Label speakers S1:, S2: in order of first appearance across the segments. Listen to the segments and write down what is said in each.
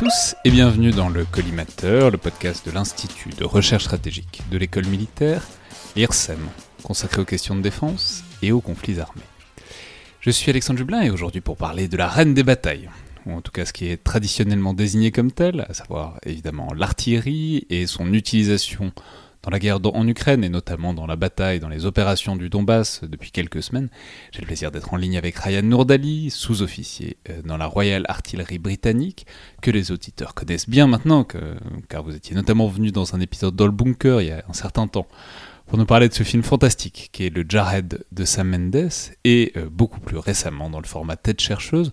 S1: tous et bienvenue dans le Collimateur, le podcast de l'Institut de recherche stratégique de l'école militaire, l'IRSEM, consacré aux questions de défense et aux conflits armés. Je suis Alexandre Jublin et aujourd'hui pour parler de la reine des batailles, ou en tout cas ce qui est traditionnellement désigné comme tel, à savoir évidemment l'artillerie et son utilisation dans la guerre en Ukraine et notamment dans la bataille, dans les opérations du Donbass depuis quelques semaines, j'ai le plaisir d'être en ligne avec Ryan Nourdali, sous-officier euh, dans la Royal Artillery britannique, que les auditeurs connaissent bien maintenant, car vous étiez notamment venu dans un épisode dans le bunker il y a un certain temps pour nous parler de ce film fantastique qui est le Jared de Sam Mendes et euh, beaucoup plus récemment dans le format Tête chercheuse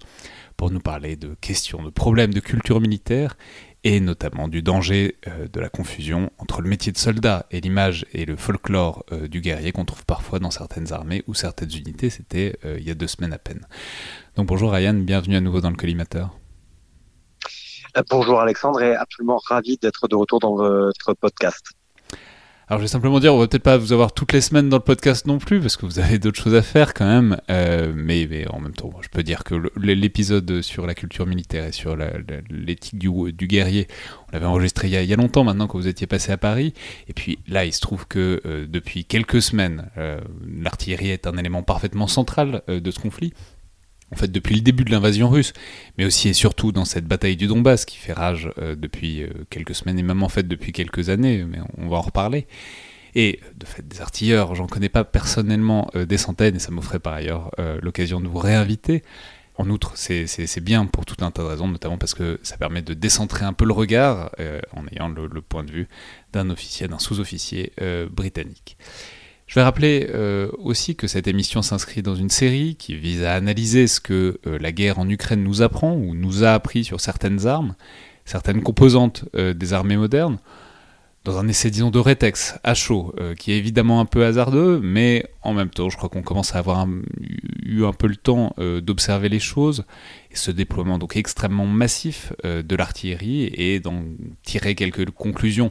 S1: pour nous parler de questions, de problèmes de culture militaire et notamment du danger euh, de la confusion entre le métier de soldat et l'image et le folklore euh, du guerrier qu'on trouve parfois dans certaines armées ou certaines unités. C'était euh, il y a deux semaines à peine. Donc bonjour Ryan, bienvenue à nouveau dans le collimateur.
S2: Bonjour Alexandre et absolument ravi d'être de retour dans votre podcast.
S1: Alors je vais simplement dire, on va peut-être pas vous avoir toutes les semaines dans le podcast non plus, parce que vous avez d'autres choses à faire quand même. Euh, mais, mais, en même temps, je peux dire que l'épisode sur la culture militaire et sur l'éthique du, guerrier, on l'avait enregistré il y, a, longtemps maintenant que vous étiez passé à Paris. Et puis là, il se trouve que euh, depuis quelques semaines, euh, l'artillerie est un élément parfaitement central euh, de ce conflit en fait depuis le début de l'invasion russe, mais aussi et surtout dans cette bataille du Donbass qui fait rage euh, depuis euh, quelques semaines et même en fait depuis quelques années, mais on, va en reparler. Et de fait, des artilleurs, j'en connais pas personnellement euh, des centaines, et ça m'offrait par ailleurs l'occasion de vous réinviter. En outre, c'est bien pour tout un tas de raisons, notamment parce que ça permet de décentrer un peu le regard en ayant le, le, point de vue d'un officier, d'un sous-officier britannique. Je vais rappeler euh, aussi que cette émission s'inscrit dans une série qui vise à analyser ce que euh, la guerre en Ukraine nous apprend ou nous a appris sur certaines armes, certaines composantes euh, des armées modernes, dans un essai, disons, de rétex, à chaud, euh, qui est évidemment un peu hasardeux, mais en même temps, je crois qu'on commence à avoir eu un peu le temps euh, d'observer les choses, et ce déploiement donc extrêmement massif euh, de l'artillerie, et d'en tirer quelques conclusions.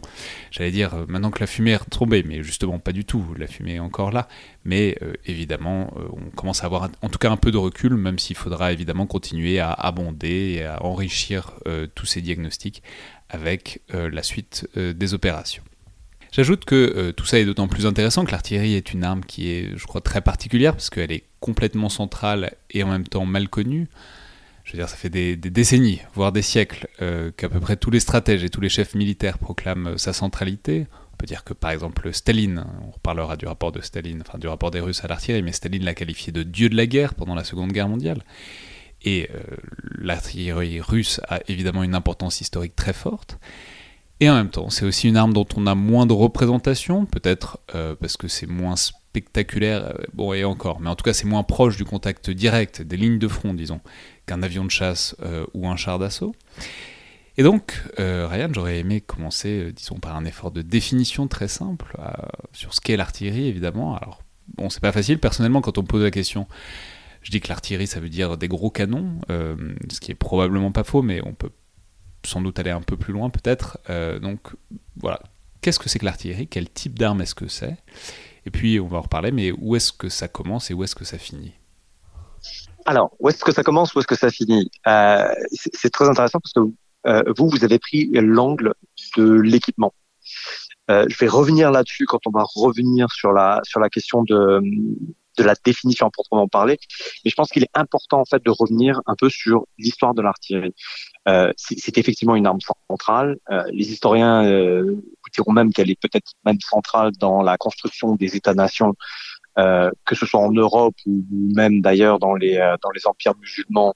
S1: J'allais dire, maintenant que la fumée est tombée, mais justement pas du tout, la fumée est encore là, mais évidemment, on commence à avoir en tout cas un peu de recul, même s'il faudra évidemment continuer à abonder et à enrichir tous ces diagnostics avec euh, la suite euh, des opérations. J'ajoute que euh, tout ça est d'autant plus intéressant que l'artillerie est une arme qui est, je crois, très particulière parce qu'elle est complètement centrale et en même temps mal connue. Je veux dire, ça fait des, décennies, voire des siècles, qu'à peu près tous les stratèges et tous les chefs militaires proclament sa centralité. On peut dire que par exemple Staline, on reparlera du rapport de Staline, enfin du rapport des Russes à l'artillerie, mais Staline l'a qualifié de dieu de la guerre pendant la Seconde Guerre mondiale. Et euh, l'artillerie russe a évidemment une importance historique très forte. Et en même temps, c'est aussi une arme dont on a moins de représentation, peut-être euh, parce que c'est moins spectaculaire, euh, bon et encore, mais en tout cas c'est moins proche du contact direct, des lignes de front, disons, qu'un avion de chasse ou un char d'assaut. Et donc, Ryan, j'aurais aimé commencer, disons, par un effort de définition très simple sur ce qu'est l'artillerie, évidemment. Alors, bon, c'est pas facile, personnellement, quand on me pose la question, je dis que l'artillerie, ça veut dire des gros canons, euh, ce qui est probablement pas faux, mais on peut sans doute aller un peu plus loin peut-être. Euh, donc voilà, qu'est-ce que c'est que l'artillerie? Quel type d'arme est-ce que c'est? Et puis on va en reparler, mais où est-ce que ça commence et où est-ce que ça finit?
S2: Alors, où est-ce que ça commence, où est-ce que ça finit? Euh, C'est très intéressant parce que vous, vous avez pris l'angle de l'équipement. je vais revenir là-dessus quand on va revenir sur la sur la question de de la définition proprement parler. Mais je pense qu'il est important en fait de revenir un peu sur l'histoire de l'artillerie. Euh, c'est effectivement une arme centrale. Euh, les historiens euh, diront même qu'elle est peut-être même centrale dans la construction des États-nations, euh, que ce soit en Europe ou même d'ailleurs dans les dans les empires musulmans,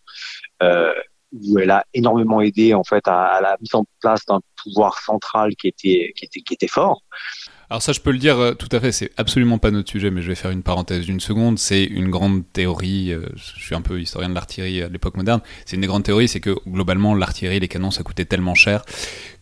S2: où elle a énormément aidé en fait à, à la mise en place d'un pouvoir central qui était qui était qui était fort.
S1: Alors ça, je peux le dire euh, tout à fait, c'est absolument pas notre sujet, mais je vais faire une parenthèse d'une seconde. C'est une grande théorie, euh, je suis un peu historien de l'artillerie à l'époque moderne, c'est une des grandes théories, c'est que globalement, l'artillerie, les canons, ça coûtait tellement cher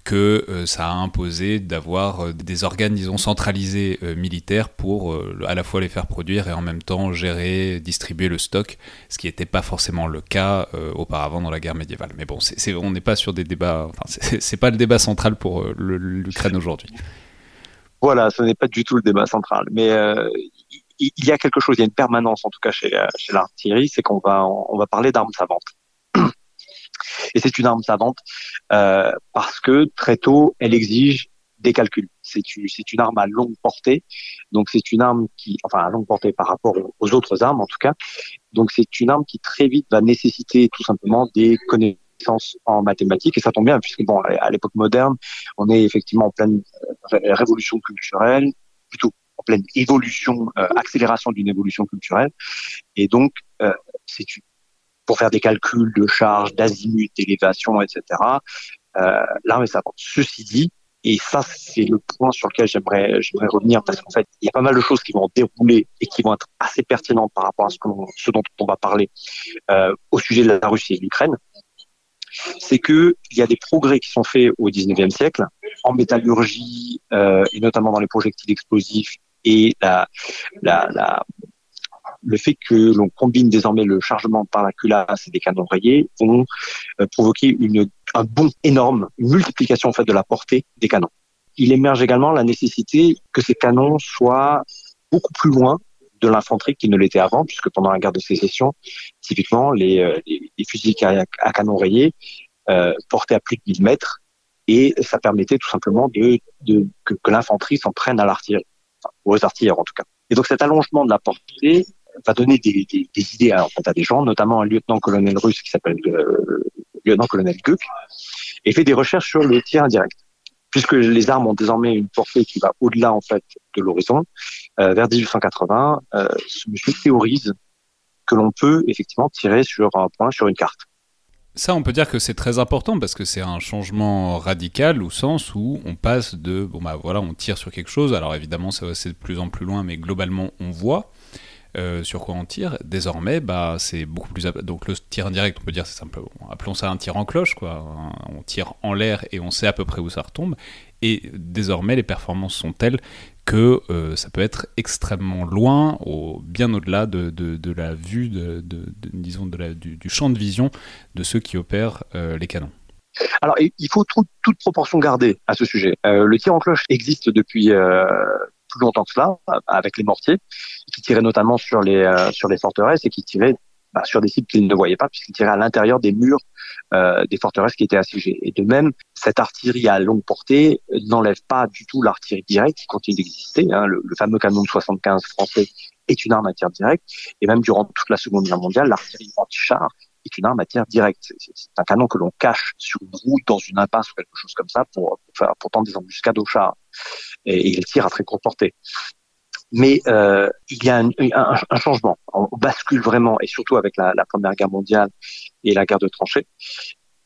S1: que euh, ça a imposé d'avoir des organes, disons, centralisés militaires pour à la fois les faire produire et en même temps gérer, distribuer le stock, ce qui n'était pas forcément le cas auparavant dans la guerre médiévale. Mais bon, on n'est pas sur des débats, enfin, c'est pas le débat central pour l'Ukraine aujourd'hui.
S2: Voilà, ce n'est pas du tout le débat central. Mais euh, il y a quelque chose, il y a une permanence en tout cas chez, chez l'artillerie, c'est qu'on va on va parler d'armes savantes. Et c'est une arme savante euh, parce que très tôt, elle exige des calculs. C'est une, c'est une arme à longue portée, donc c'est une arme qui, enfin à longue portée par rapport aux autres armes en tout cas. Donc c'est une arme qui très vite va nécessiter tout simplement des connaissances en mathématiques et ça tombe bien puisque bon à l'époque moderne on est effectivement en pleine révolution culturelle plutôt en pleine évolution euh, accélération d'une évolution culturelle. Et donc euh, c'est pour faire des calculs de charge d'azimut d'élévation etc euh, l'arme est savante ceci dit et ça, c'est le point sur lequel j'aimerais, j'aimerais revenir parce qu'en fait, il y a pas mal de choses qui vont dérouler et qui vont être assez pertinentes par rapport à ce, ce dont on va parler euh, au sujet de la Russie et de l'Ukraine c'est que il y a des progrès qui sont faits au 19e siècle en métallurgie euh, et notamment dans les projectiles explosifs et le fait que l'on combine désormais le chargement par la culasse des canons rayés vont euh, provoquer une, un bond énorme, une multiplication en fait de la portée des canons. Il émerge également la nécessité que ces canons soient beaucoup plus loin de l'infanterie qui ne l'était avant, puisque pendant la guerre de sécession, typiquement, les, euh, fusils à, canon rayé euh, portaient à plus de 1000 mètres, et ça permettait tout simplement de, que, l'infanterie s'en prenne à l'artillerie, enfin, aux artilleurs en tout cas. Et donc cet allongement de la portée va donner des, idées à, à, des gens, notamment un lieutenant-colonel russe qui s'appelle euh, lieutenant-colonel Guk, et fait des recherches sur le tir indirect puisque les armes ont désormais une portée qui va au-delà en fait de l'horizon, euh, vers 1880, euh, ce monsieur théorise que l'on peut effectivement tirer sur un point sur une carte.
S1: Ça, on peut dire que c'est très important parce que c'est un changement radical au sens où on passe de bon bah voilà, on tire sur quelque chose. Alors évidemment, ça va c'est de plus en plus loin, mais globalement, on voit. Euh, sur quoi on tire. Désormais, bah, c'est beaucoup plus. Donc le tir indirect, on peut dire, c'est simple. Appelons ça un tir en cloche, quoi. On tire en l'air et on sait à peu près où ça retombe. Et désormais, les performances sont telles que euh, ça peut être extrêmement loin, bien au-delà de, la vue, disons, du, champ de vision de ceux qui opèrent euh, les canons.
S2: Alors, il faut tout, toute proportion garder à ce sujet. Le tir en cloche existe depuis plus longtemps que cela, avec les mortiers, qui tiraient notamment sur les, euh, sur les forteresses et qui tiraient bah, sur des cibles qu'ils ne voyaient pas, puisqu'ils tiraient à l'intérieur des murs euh, des forteresses qui étaient assiégées. Et de même, cette artillerie à longue portée n'enlève pas du tout l'artillerie directe qui continue d'exister. Hein. Le, le, fameux canon de 75 français est une arme à tir direct. Et même durant toute la Seconde Guerre mondiale, l'artillerie anti-char est une arme à tir direct. C'est un canon que l'on cache sur une route, dans une impasse ou quelque chose comme ça pour, faire, pour tendre des embuscades au char. Et, et il tire à très courte portée mais euh, il y a un, changement. On bascule vraiment, et surtout avec la, la, Première Guerre mondiale et la guerre de tranchées.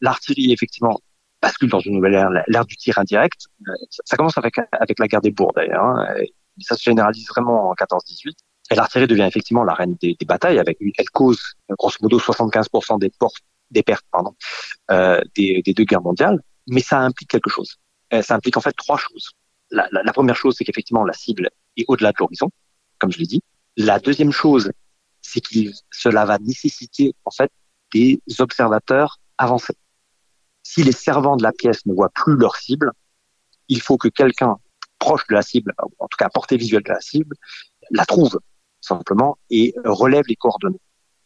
S2: L'artillerie, effectivement, bascule dans une nouvelle ère, l'ère du tir indirect. Euh, ça commence avec, avec la guerre des bourgs, d'ailleurs. Hein, ça se généralise vraiment en 14-18. L'artillerie devient effectivement la reine des, batailles. Avec, elle cause, grosso modo, 75% des, portes, des pertes pardon, euh, des, des deux guerres mondiales. Mais ça implique quelque chose. Euh, ça implique en fait trois choses. La, la, la première chose, c'est qu'effectivement, la cible et au-delà de l'horizon, comme je l'ai dit. La deuxième chose, c'est que cela va nécessiter en fait des observateurs avancés. Si les servants de la pièce ne voient plus leur cible, il faut que quelqu'un proche de la cible, en tout cas à portée visuelle de la cible, la trouve simplement et relève les coordonnées.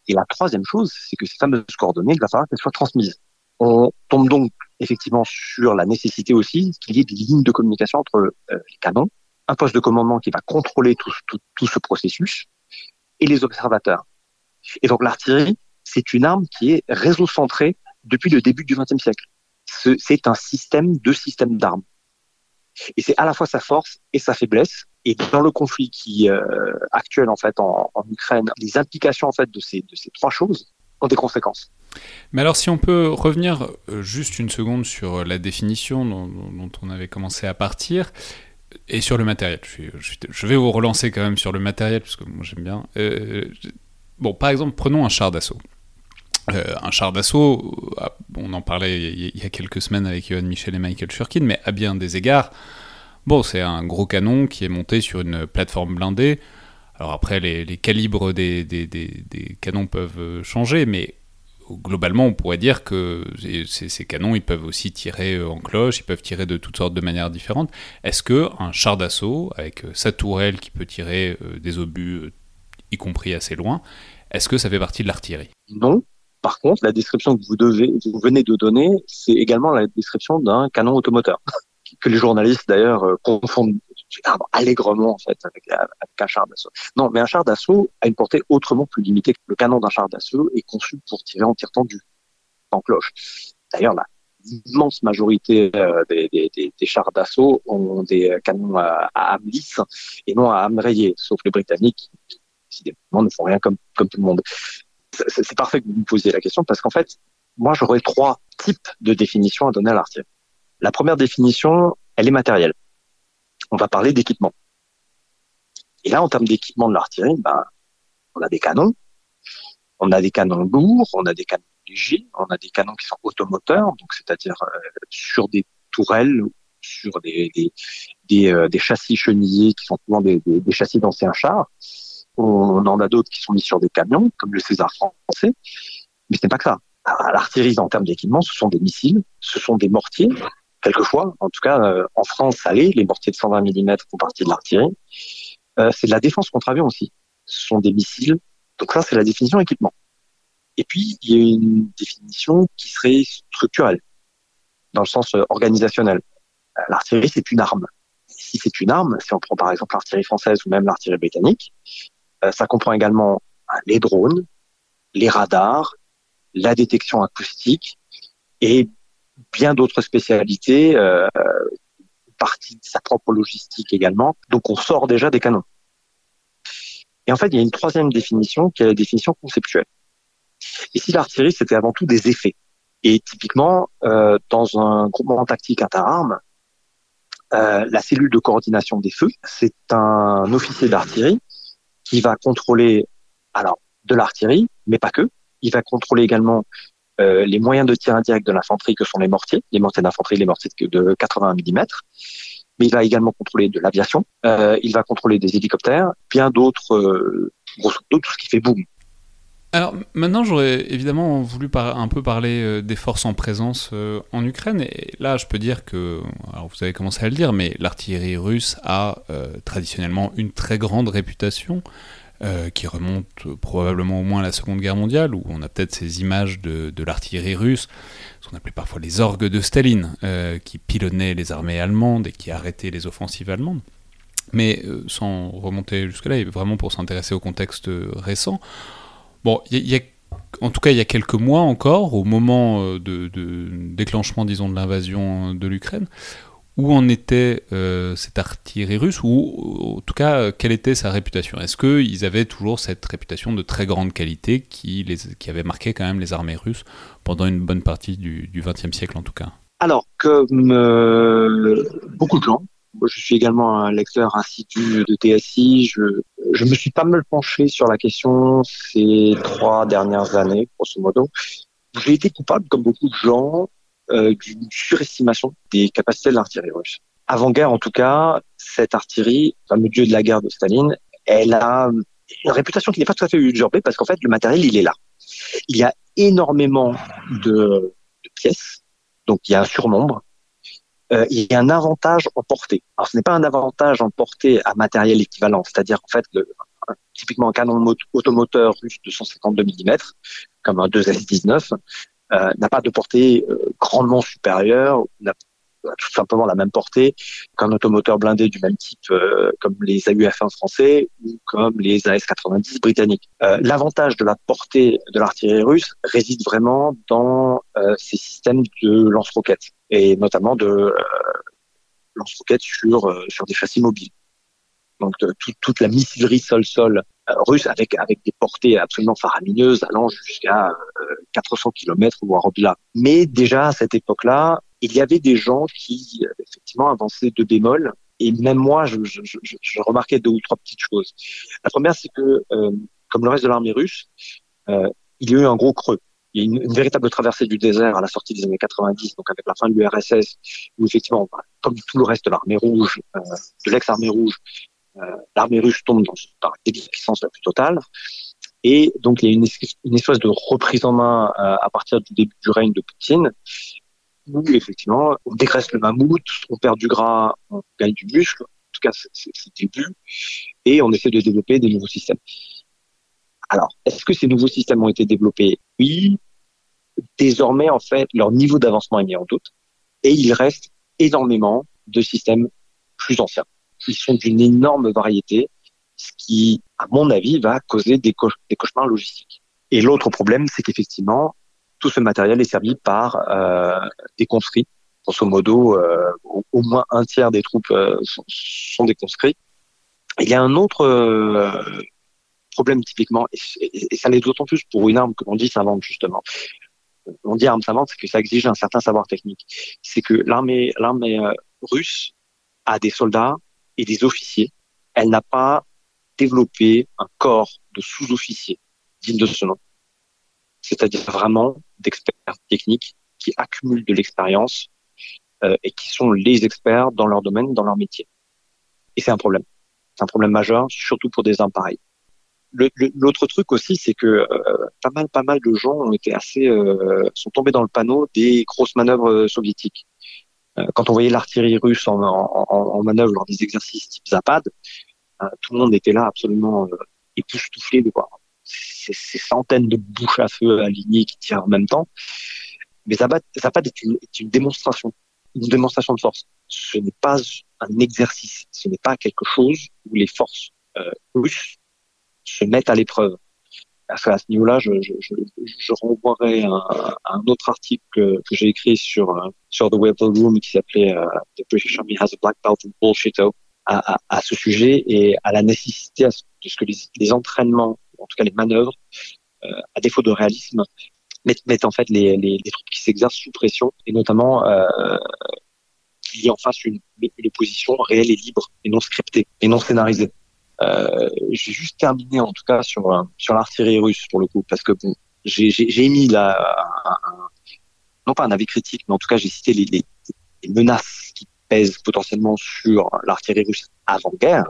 S2: Et la troisième chose, c'est que ces fameuses coordonnées, il va falloir qu'elles soient transmises. On tombe donc effectivement sur la nécessité aussi qu'il y ait des lignes de communication entre euh, les canons, un poste de commandement qui va contrôler tout, ce processus et les observateurs. Et donc l'artillerie, c'est une arme qui est réseau-centrée depuis le début du XXe siècle. C'est un système de systèmes d'armes. Et c'est à la fois sa force et sa faiblesse. Et dans le conflit qui euh, actuel en fait en, Ukraine, les implications en fait de ces, de ces trois choses ont des conséquences.
S1: Mais alors si on peut revenir euh, juste une seconde sur la définition dont, on avait commencé à partir, et sur le matériel. Je, vais vous relancer quand même sur le matériel, parce que moi j'aime bien. Euh, bon, par exemple, prenons un char d'assaut. Euh, un char d'assaut, on en parlait il y a quelques semaines avec Johan Michel et Michael Shurkin, mais à bien des égards, bon, c'est un gros canon qui est monté sur une plateforme blindée. Alors après, les, calibres des, canons peuvent changer, mais globalement, on pourrait dire que ces, canons, ils peuvent aussi tirer en cloche, ils peuvent tirer de toutes sortes de manières différentes. Est-ce que un char d'assaut, avec sa tourelle qui peut tirer des obus, y compris assez loin, est-ce que ça fait partie de l'artillerie?
S2: Non, par contre, la description que vous venez de donner, c'est également la description d'un canon automoteur, que les journalistes d'ailleurs euh, confondent allègrement en fait avec, un char d'assaut. Non, mais un char d'assaut a une portée autrement plus limitée. Le canon d'un char d'assaut est conçu pour tirer en tir tendu, en cloche. D'ailleurs, la l'immense majorité euh, des, chars d'assaut ont des canons à, âme lisse et non à âme rayée, sauf les Britanniques qui, décidément, ne font rien comme, comme tout le monde c'est parfait que vous me posiez la question parce qu'en fait, moi, j'aurais trois types de définitions à donner à l'artillerie. La première définition, elle est matérielle. On va parler d'équipement. Et là, en termes d'équipement de l'artillerie, ben, on a des canons, on a des canons lourds, on a des canons légers, on a des canons qui sont automoteurs, donc c'est-à-dire euh, sur des tourelles, sur euh, des, châssis chenillés qui sont souvent des, des châssis d'anciens chars. On en a d'autres qui sont mis sur des camions, comme le César français. Mais ce n'est pas que ça. L'artillerie, en termes d'équipement, ce sont des missiles, ce sont des mortiers, quelquefois. En tout cas, euh, en France, ça l'est. Les mortiers de 120 mm font partie de l'artillerie. Euh, c'est de la défense contre avion aussi. Ce sont des missiles. Donc ça, c'est la définition équipement. Et puis, il y a une définition qui serait structurelle, dans le sens euh, organisationnel. L'artillerie, c'est une arme. Si c'est une arme, si on prend par exemple l'artillerie française ou même l'artillerie britannique, ça comprend également les drones, les radars, la détection acoustique et bien d'autres spécialités, euh, partie de sa propre logistique également. Donc on sort déjà des canons. Et en fait, il y a une troisième définition qui est la définition conceptuelle. Ici, l'artillerie, c'était avant tout des effets. Et typiquement, euh, dans un groupement tactique interarmes, euh, la cellule de coordination des feux, c'est un officier d'artillerie qui va contrôler alors de l'artillerie, mais pas que. Il va contrôler également euh, les moyens de tir indirect de l'infanterie que sont les mortiers, les mortiers d'infanterie, les mortiers de 80 mm. Mais il va également contrôler de l'aviation, euh, il va contrôler des hélicoptères, bien d'autres, euh, grosso modo, tout ce qui fait boom.
S1: Alors maintenant, j'aurais évidemment voulu un peu parler des forces en présence en Ukraine. Et là, je peux dire que, alors vous avez commencé à le dire, mais l'artillerie russe a traditionnellement une très grande réputation. Euh, qui remonte probablement au moins à la Seconde Guerre mondiale, où on a peut-être ces images de, l'artillerie russe, ce qu'on appelait parfois les orgues de Staline, euh, qui pilonnaient les armées allemandes et qui arrêtaient les offensives allemandes. Mais euh, sans remonter jusque-là, et vraiment pour s'intéresser au contexte récent, Bon, il y, a, en tout cas, il y a quelques mois encore, au moment de, de déclenchement, disons, de l'invasion de l'Ukraine, où en était euh, cette artillerie russe, ou en tout cas, quelle était sa réputation? Est-ce qu'ils avaient toujours cette réputation de très grande qualité qui, les, qui avait marqué quand même les armées russes pendant une bonne partie du XXe siècle en tout cas?
S2: Alors, comme euh, beaucoup de gens, je suis également un lecteur assidu de TSI. Je, je me suis pas mal penché sur la question ces trois dernières années, grosso modo. J'ai été coupable, comme beaucoup de gens, euh, d'une surestimation des capacités de l'artillerie russe. Avant-guerre, en tout cas, cette artillerie, au milieu de la guerre de Staline, elle a une réputation qui n'est pas tout à fait usurpée parce qu'en fait, le matériel, il est là. Il y a énormément de, pièces, donc il y a un surnombre euh, il y a un avantage en portée. Alors ce n'est pas un avantage en portée à matériel équivalent, c'est-à-dire en fait typiquement un canon automoteur russe de 152 mm, comme un 2S19, n'a pas de portée grandement supérieure, n'a tout simplement la même portée qu'un automoteur blindé du même type euh, comme les AUF-1 français ou comme les AS-90 britanniques. Euh, l'avantage de la portée de l'artillerie russe réside vraiment dans euh, ces systèmes de lance-roquettes et notamment de lance-roquettes sur sur des châssis mobiles. Donc toute la missilerie sol-sol russe avec avec des portées absolument faramineuses allant jusqu'à 400 km voire au-delà. Mais déjà à cette époque-là, il y avait des gens qui effectivement avançaient de bémol et même moi je, remarquais deux ou trois petites choses. La première c'est que euh, comme le reste de l'armée russe, euh, il y a eu un gros creux. Il y a une, une, véritable traversée du désert à la sortie des années 90, donc avec la fin de l'URSS, où effectivement, bah, comme tout le reste de l'armée rouge, euh, de l'ex-armée rouge, euh, l'armée russe tombe dans, la puissance la plus totale. Et donc, il y a une, une espèce de reprise en main euh, à partir du début du règne de Poutine où effectivement on dégraisse le mammouth, on perd du gras, on gagne du muscle, en tout cas c'est le début, et on essaie de développer des nouveaux systèmes. Alors, est-ce que ces nouveaux systèmes ont été développés? Oui. Désormais, en fait, leur niveau d'avancement est mis en doute, et il reste énormément de systèmes plus anciens. Ils sont d'une énorme variété, ce qui, à mon avis, va causer des, cauchemars logistiques. Et l'autre problème, c'est qu'effectivement, tout ce matériel est servi par euh, des conscrits. Grosso modo, euh, au, moins un tiers des troupes euh, sont, des conscrits. Il y a un autre problème typiquement, et, ça l'est d'autant plus pour une arme que l'on dit savante justement. On dit arme savante, c'est que ça exige un certain savoir technique. C'est que l'armée, l'armée russe a des soldats et des officiers. Elle n'a pas développé un corps de sous-officiers digne de ce nom c'est-à-dire vraiment d'experts techniques qui accumulent de l'expérience euh, et qui sont les experts dans leur domaine, dans leur métier. Et c'est un problème. C'est un problème majeur, surtout pour des armes pareilles. L'autre truc aussi, c'est que euh, pas mal, pas mal de gens ont été assez, euh, sont tombés dans le panneau des grosses manœuvres soviétiques. Quand on voyait l'artillerie russe en, manœuvre lors des exercices type Zapad, tout le monde était là absolument époustouflé de voir ces, centaines de bouches à feu alignées qui tirent en même temps. Mais Zapad, est une, démonstration, une démonstration de force. Ce n'est pas un exercice, ce n'est pas quelque chose où les forces euh, russes se mettent à l'épreuve. À ce niveau-là, je, je, je, je renvoierai un, un autre article que, que j'ai écrit sur euh, sur The Weapon Room qui s'appelait euh, The British Army has a black belt in bullshit à, à, à, ce sujet et à la nécessité de ce que les, les entraînements en tout cas les manœuvres, euh, à défaut de réalisme, mettent, en fait les, les, les troupes qui s'exercent sous pression, et notamment euh, qu'il y ait en face une, une position réelle et libre, et non scriptée, et non scénarisée. Euh, j'ai juste terminé en tout cas sur sur l'artillerie russe pour le coup parce que bon, j'ai émis la un, non pas un avis critique mais en tout cas j'ai cité les, menaces qui pèsent potentiellement sur l'artillerie russe avant guerre.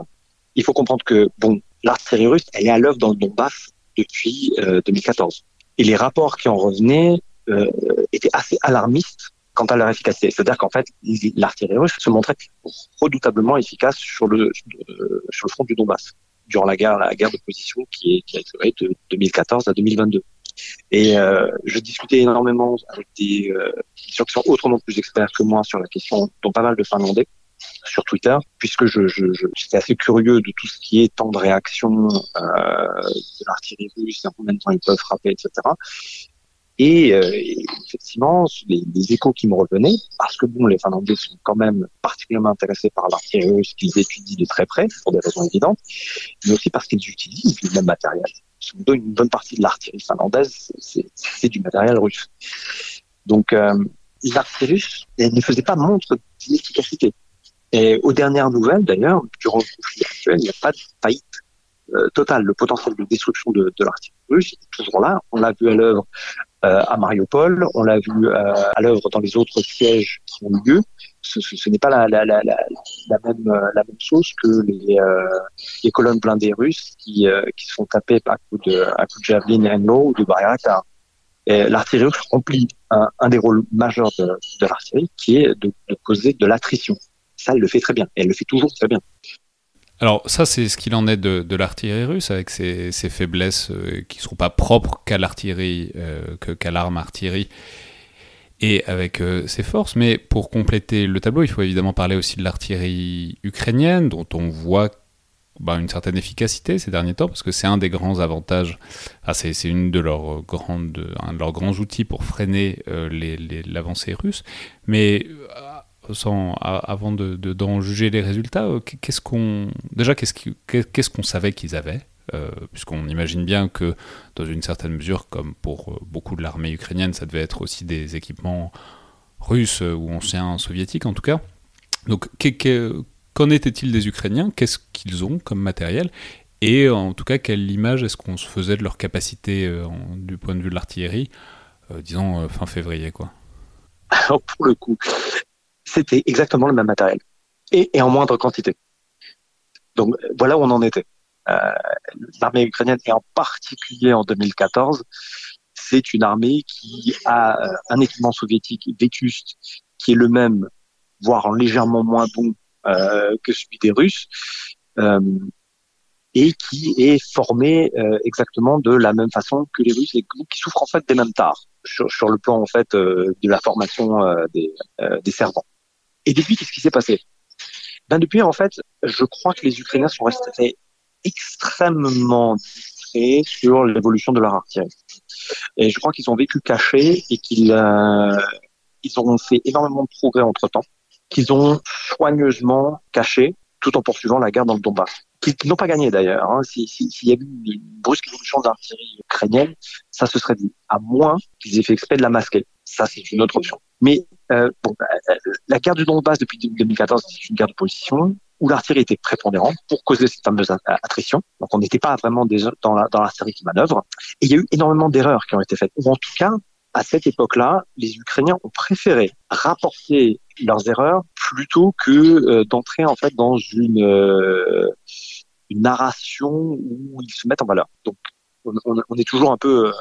S2: Il faut comprendre que bon l'artillerie russe, elle est à l'œuvre dans le Donbass depuis 2014. Euh, Et les rapports qui en revenaient euh, étaient assez alarmistes quant à leur efficacité. C'est-à-dire qu'en fait, l'artillerie russe se montrait redoutablement efficace sur le euh, sur le front du Donbass durant la guerre la guerre de position qui, est, qui a duré de 2014 à 2022. Et euh, je discutais énormément avec des euh, gens qui sont autrement plus experts que moi sur la question, dont pas mal de Finlandais, sur Twitter, puisque je, j'étais assez curieux de tout ce qui est temps de réaction de l'artillerie russe, en combien de temps ils peuvent frapper, etc. Et, euh, effectivement, les, échos qui me revenaient, parce que bon, les Finlandais sont quand même particulièrement intéressés par l'artillerie russe qu'ils étudient de très près, pour des raisons évidentes, mais aussi parce qu'ils utilisent le même matériel. Une bonne partie de l'artillerie finlandaise, c'est du matériel russe. Donc, euh, l'artillerie russe ne faisait pas montre d'inefficacité. Et aux dernières nouvelles, d'ailleurs, durant le conflit actuel, il n'y a pas de faillite euh, totale. Le potentiel de destruction de, l'artillerie russe est toujours là. On l'a vu à l'œuvre à Mariupol, on l'a vu euh, à l'œuvre dans les autres sièges qui ont eu lieu. Ce, ce, n'est pas la, la, la, la, même, la même chose que les, les colonnes blindées russes qui, qui se font taper à coups de, à coup de javelin Enlo ou de Bayraktar. L'artillerie remplit un, un, des rôles majeurs de, de l'artillerie qui est de, de causer de l'attrition ça, elle le fait très bien. Et elle le fait toujours très bien.
S1: Alors ça, c'est ce qu'il en est de, l'artillerie russe, avec ses, faiblesses euh, qui ne seront pas propres qu'à l'artillerie, euh, qu'à l'arme artillerie, et avec euh, ses forces. Mais pour compléter le tableau, il faut évidemment parler aussi de l'artillerie ukrainienne, dont on voit bah, une certaine efficacité ces derniers temps, parce que c'est un des grands avantages, c'est une de leurs grandes, un de leurs grands outils pour freiner l'avancée russe. Mais avant de, d'en juger les résultats, euh, qu'est-ce qu'on déjà qu'est-ce qu'on savait qu'ils avaient euh, puisqu'on imagine bien que dans une certaine mesure, comme pour euh, beaucoup de l'armée ukrainienne, ça devait être aussi des équipements russes ou anciens soviétiques en tout cas. Donc qu'en était-il des Ukrainiens? Qu'est-ce qu'ils ont comme matériel? Et en tout cas, quelle image est-ce qu'on se faisait de leur capacité du point de vue de l'artillerie, disons fin février quoi?
S2: Alors pour le coup, c'était exactement le même matériel et, en moindre quantité. Donc voilà où on en était. Euh, l'armée ukrainienne et en particulier en 2014, c'est une armée qui a euh, un équipement soviétique vétuste qui est le même, voire en légèrement moins bon euh, que celui des Russes, et qui est formé exactement de la même façon que les Russes et qui souffrent en fait des mêmes tares sur, sur le plan en fait de la formation des, des servants. Et depuis, qu'est-ce qui s'est passé? Ben Depuis, en fait, je crois que les Ukrainiens sont restés extrêmement discrets sur l'évolution de leur artillerie. Et je crois qu'ils ont vécu cachés et qu'ils euh, ont fait énormément de progrès entre-temps, qu'ils ont soigneusement caché tout en poursuivant la guerre dans le Donbass. Qu'ils n'ont pas gagné d'ailleurs. Hein. S'il y a eu une brusque évolution de l'artillerie ukrainienne, ça se serait dit, à moins qu'ils aient fait exprès de la masquer. Ça, c'est une autre option. Mais euh, bon, bah, euh, la guerre du Donbass depuis 2014, c'est une guerre de position où l'artillerie était prépondérante pour causer cette fameuse attrition. Donc on n'était pas vraiment déjà dans la l'artillerie qui manœuvre. Et il y a eu énormément d'erreurs qui ont été faites. Ou en tout cas, à cette époque-là, les Ukrainiens ont préféré rapporter leurs erreurs plutôt que euh, d'entrer en fait dans une euh, une narration où ils se mettent en valeur. Donc on, est toujours un peu, euh,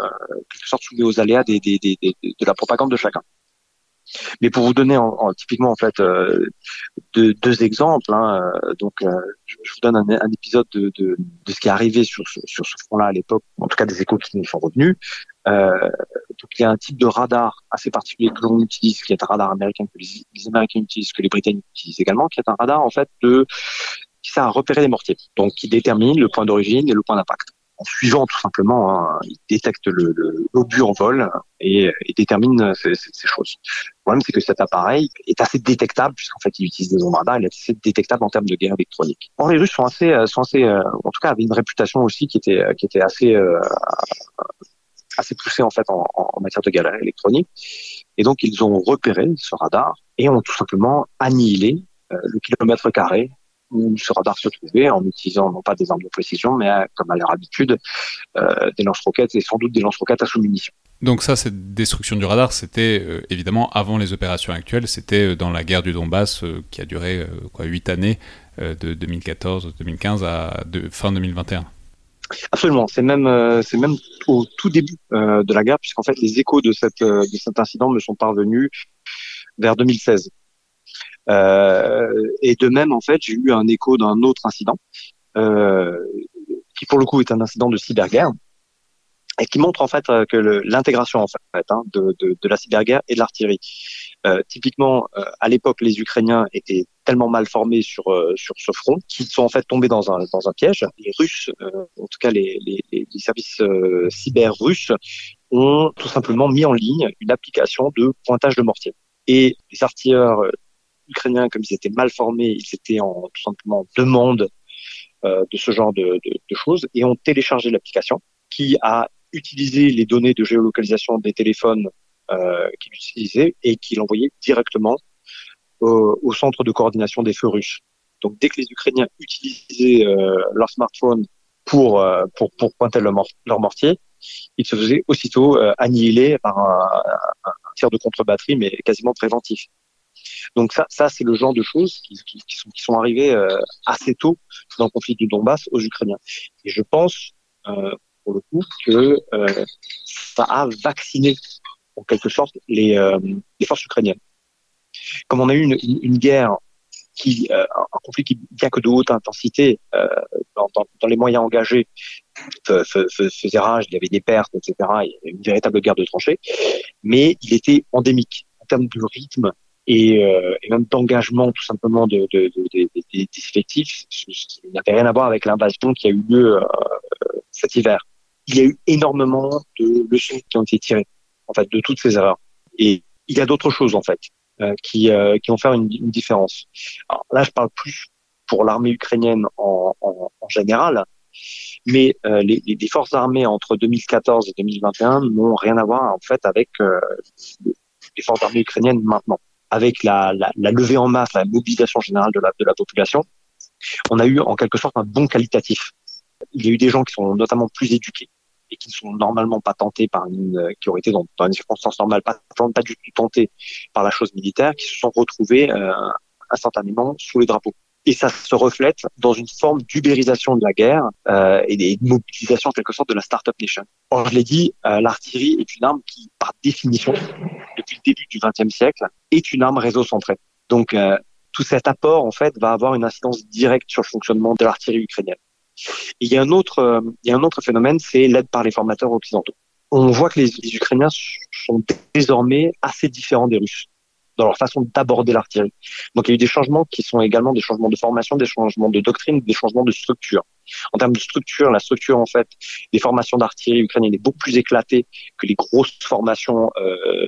S2: quelque sorte, soumis aux aléas de la propagande de chacun. Mais pour vous donner en, typiquement en fait euh, deux, deux, exemples, hein, euh, donc euh, je, vous donne un, un épisode de, de, de, ce qui est arrivé sur ce, sur ce front-là à l'époque, en tout cas des échos qui nous sont revenus. Euh, donc il y a un type de radar assez particulier que l'on utilise, qui est un radar américain que les, les, Américains utilisent, que les Britanniques utilisent également, qui est un radar en fait de qui sert à repérer les mortiers, donc qui détermine le point d'origine et le point d'impact en suivant tout simplement, hein, il détecte l'obus le, en vol et, et détermine ces, ces, choses. Le problème, c'est que cet appareil est assez détectable, puisqu'en fait, il utilise des ondes radar, il est assez détectable en termes de guerre électronique. Or, les Russes sont assez, euh, sont assez, euh, en tout cas, avaient une réputation aussi qui était, qui était assez, euh, assez poussée en fait en, en matière de guerre électronique. Et donc, ils ont repéré ce radar et ont tout simplement annihilé le kilomètre carré où ce radar se trouvait en utilisant non pas des armes de précision, mais euh, comme à leur habitude, euh, des lance-roquettes et sans doute des lance-roquettes à sous-munitions.
S1: Donc ça, cette destruction du radar, c'était euh, évidemment avant les opérations actuelles, c'était dans la guerre du Donbass qui a duré quoi, 8 années, de 2014-2015 à de, fin 2021.
S2: Absolument, c'est même c'est même au tout début de la guerre, puisqu'en fait les échos de cette de cet incident me sont parvenus vers 2016. Euh, et de même, en fait, j'ai eu un écho d'un autre incident, euh, qui pour le coup est un incident de cyberguerre, et qui montre en fait euh, que l'intégration en fait hein, de, de, la cyberguerre et de l'artillerie. Typiquement, à l'époque, les Ukrainiens étaient tellement mal formés sur sur ce front qu'ils sont en fait tombés dans un dans un piège. Les Russes, en tout cas les les, les services cyber russes, ont tout simplement mis en ligne une application de pointage de mortier. Et les artilleurs ukrainiens, comme ils étaient mal formés, ils étaient en, tout simplement en demande euh, de ce genre de, choses et ont téléchargé l'application qui a utilisé les données de géolocalisation des téléphones euh, qu'il utilisait et qui l'envoyait directement au, centre de coordination des feux russes. Donc dès que les Ukrainiens utilisaient euh, leur smartphone pour, pour, pour pointer leur, mortier, ils se faisaient aussitôt annihiler par un, un tir de contre-batterie, mais quasiment préventif. Donc ça, ça c'est le genre de choses qui, sont, arrivées euh, assez tôt dans le conflit du Donbass aux Ukrainiens. Et je pense, euh, pour le coup, que euh, ça a vacciné en quelque sorte les, forces ukrainiennes. Comme on a eu une, guerre qui un conflit qui bien que de haute intensité dans, les moyens engagés faisait rage, il y avait des pertes, etc. Il y avait une véritable guerre de tranchées, mais il était endémique en termes de rythme et, euh, et même d'engagement tout simplement de, de, de, des effectifs. Ça n'avait rien à voir avec l'invasion qui a eu lieu euh, cet hiver. Il y a eu énormément de leçons qui ont été tirées en fait de toutes ces erreurs. Et il y a d'autres choses en fait euh, qui, euh, qui vont faire une, une différence. Alors, là, je parle plus pour l'armée ukrainienne en, en, en, général, mais euh, les, les, forces armées entre 2014 et 2021 n'ont rien à voir en fait avec euh, les forces armées ukrainiennes maintenant avec la, levée en masse, la mobilisation générale de la, population, on a eu en quelque sorte un bon qualitatif. Il y a eu des gens qui sont notamment plus éduqués et qui ne sont normalement pas tentés par une, qui auraient été dans, une circonstance normale, pas, du tout tentés par la chose militaire, qui se sont retrouvés euh, instantanément sous les drapeaux et ça se reflète dans une forme d'ubérisation de la guerre euh, et de mobilisation en quelque sorte de la startup nation. Or, je l'ai dit, euh, l'artillerie est une arme qui, par définition, depuis le début du XXe siècle, est une arme réseau centrée. Donc, euh, tout cet apport, en fait, va avoir une incidence directe sur le fonctionnement de l'artillerie ukrainienne. Il y a un autre, euh, il y a un autre phénomène, c'est l'aide par les formateurs occidentaux. On voit que les Ukrainiens sont désormais assez différents des Russes dans leur façon d'aborder l'artillerie. Donc il y a eu des changements qui sont également des changements de formation, des changements de doctrine, des changements de structure. En termes de structure, la structure en fait des formations d'artillerie ukrainienne est beaucoup plus éclatée que les grosses formations euh,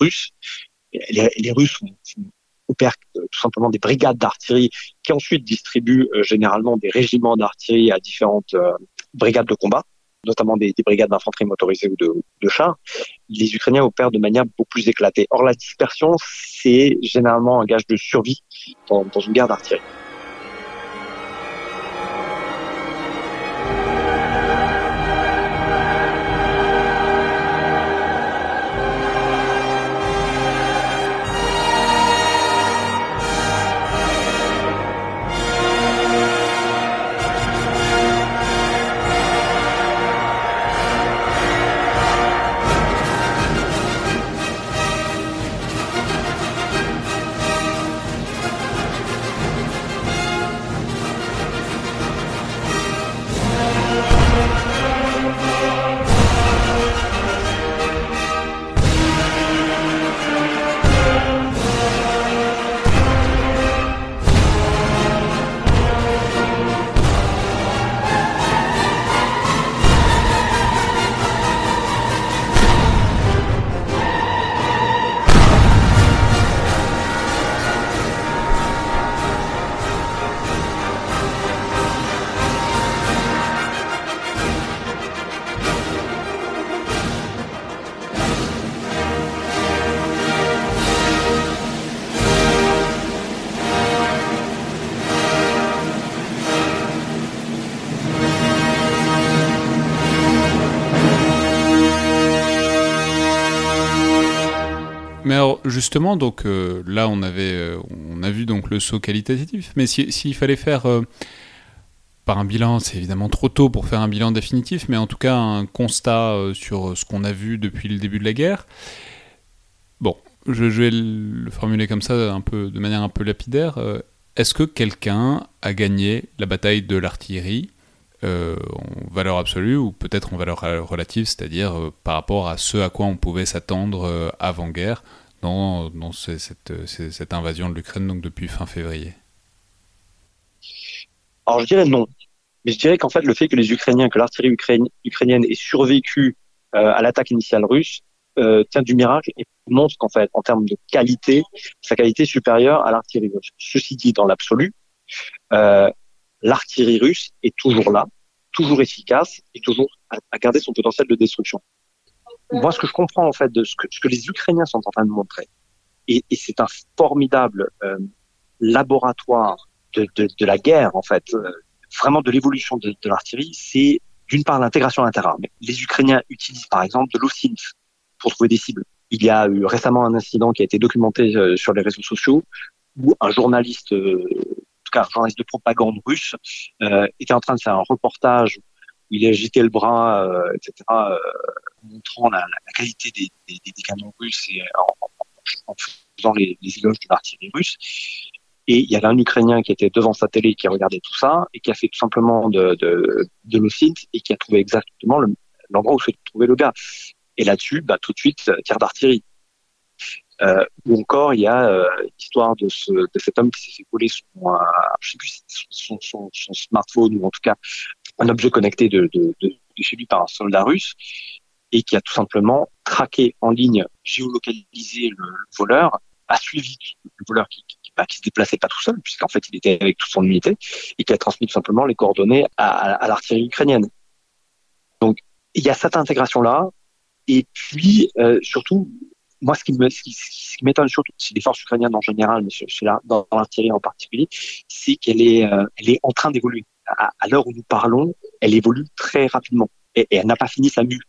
S2: russes. Les, les Russes opèrent euh, tout simplement des brigades d'artillerie qui ensuite distribuent euh, généralement des régiments d'artillerie à différentes euh, brigades de combat notamment des, des brigades d'infanterie motorisée ou de, de chars, les Ukrainiens opèrent de manière beaucoup plus éclatée. Or, la dispersion, c'est généralement un gage de survie dans, une guerre d'artillerie.
S1: Justement, donc euh, là, on avait, euh, on a vu donc le saut qualitatif, mais s'il si, fallait faire euh, par un bilan, c'est évidemment trop tôt pour faire un bilan définitif, mais en tout cas un constat sur ce qu'on a vu depuis le début de la guerre. Bon, je, vais le formuler comme ça, de manière un peu lapidaire. Est-ce que quelqu'un a gagné la bataille de l'artillerie en valeur absolue ou peut-être en valeur relative, c'est-à-dire par rapport à ce à quoi on pouvait s'attendre avant-guerre? Dans, dans cette, invasion de l'Ukraine donc depuis fin février
S2: Alors je dirais non, mais je dirais qu'en fait le fait que les Ukrainiens, que l'artillerie ukrainienne ait survécu euh, à l'attaque initiale russe euh, tient du miracle et montre qu'en fait en termes de qualité, sa qualité est supérieure à l'artillerie russe. Ceci dit, dans l'absolu, euh, l'artillerie russe est toujours là, toujours efficace et toujours à, garder son potentiel de destruction. Moi, ce que je comprends en fait de ce que, ce que les Ukrainiens sont en train de montrer, et, et c'est un formidable euh, laboratoire de, de, de, la guerre en fait, euh, vraiment de l'évolution de, de l'artillerie, c'est d'une part l'intégration interarmée. Les Ukrainiens utilisent par exemple de l'OSINT pour trouver des cibles. Il y a eu récemment un incident qui a été documenté euh, sur les réseaux sociaux où un journaliste euh, tout cas un journaliste de propagande russe, euh, était en train de faire un reportage il agitait le bras, euh, etc., euh, montrant la, qualité des, canons russes et en, en, faisant les, éloges de l'artillerie russe. Et il y avait un Ukrainien qui était devant sa télé qui regardait tout ça et qui a fait tout simplement de, de, et qui a trouvé exactement l'endroit où se trouvait le gars. Et là-dessus, bah, tout de suite, tir d'artillerie. Euh, ou encore, il y a euh, l'histoire de, ce, de cet homme qui s'est fait voler euh, son, smartphone ou en tout cas un objet connecté de, de, chez par un soldat russe et qui a tout simplement traqué en ligne, géolocalisé le, voleur, a suivi le voleur qui, qui, bah, qui se déplaçait pas tout seul puisqu'en fait il était avec toute son unité et qui a transmis tout simplement les coordonnées à, l'artillerie ukrainienne. Donc il y a cette intégration là et puis euh, surtout moi, ce qui m'étonne surtout, c'est les forces ukrainiennes en général, mais chez dans, l'artillerie en particulier, c'est qu'elle est, euh, est en train d'évoluer. À, l'heure où nous parlons, elle évolue très rapidement et, elle n'a pas fini sa mue.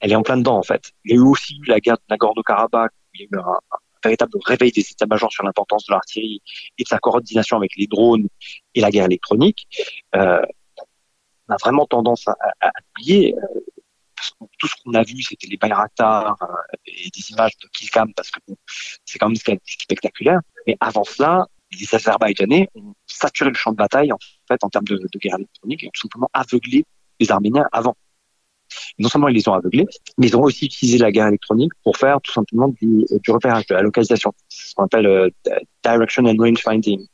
S2: Elle est en plein dedans, en fait. Il y a eu aussi la guerre de Nagorno-Karabakh, où il y a eu un, véritable réveil des états-majors sur l'importance de l'artillerie et de sa coordination avec les drones et la guerre électronique. Euh, on a vraiment tendance à, oublier. Euh, tout ce qu'on a vu, c'était les Bayraktar euh, et des images de Killcam parce que c'est quand même spectaculaire. Mais avant cela, les Azerbaïdjanais ont saturé le champ de bataille en en termes de, guerre électronique et ont tout simplement aveuglé les Arméniens avant. non seulement ils les ont aveuglés, mais ils ont aussi utilisé la guerre électronique pour faire tout simplement du, du repérage, de la localisation, ce qu'on appelle euh, direction and range finding.